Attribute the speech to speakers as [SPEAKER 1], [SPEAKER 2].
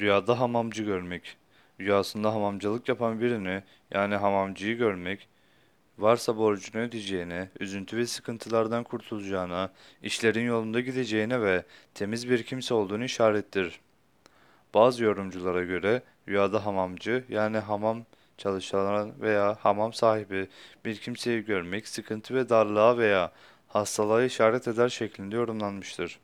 [SPEAKER 1] Rüyada hamamcı görmek. Rüyasında hamamcılık yapan birini yani hamamcıyı görmek, varsa borcunu ödeyeceğine, üzüntü ve sıkıntılardan kurtulacağına, işlerin yolunda gideceğine ve temiz bir kimse olduğunu işarettir. Bazı yorumculara göre rüyada hamamcı yani hamam çalışan veya hamam sahibi bir kimseyi görmek sıkıntı ve darlığa veya hastalığa işaret eder şeklinde yorumlanmıştır.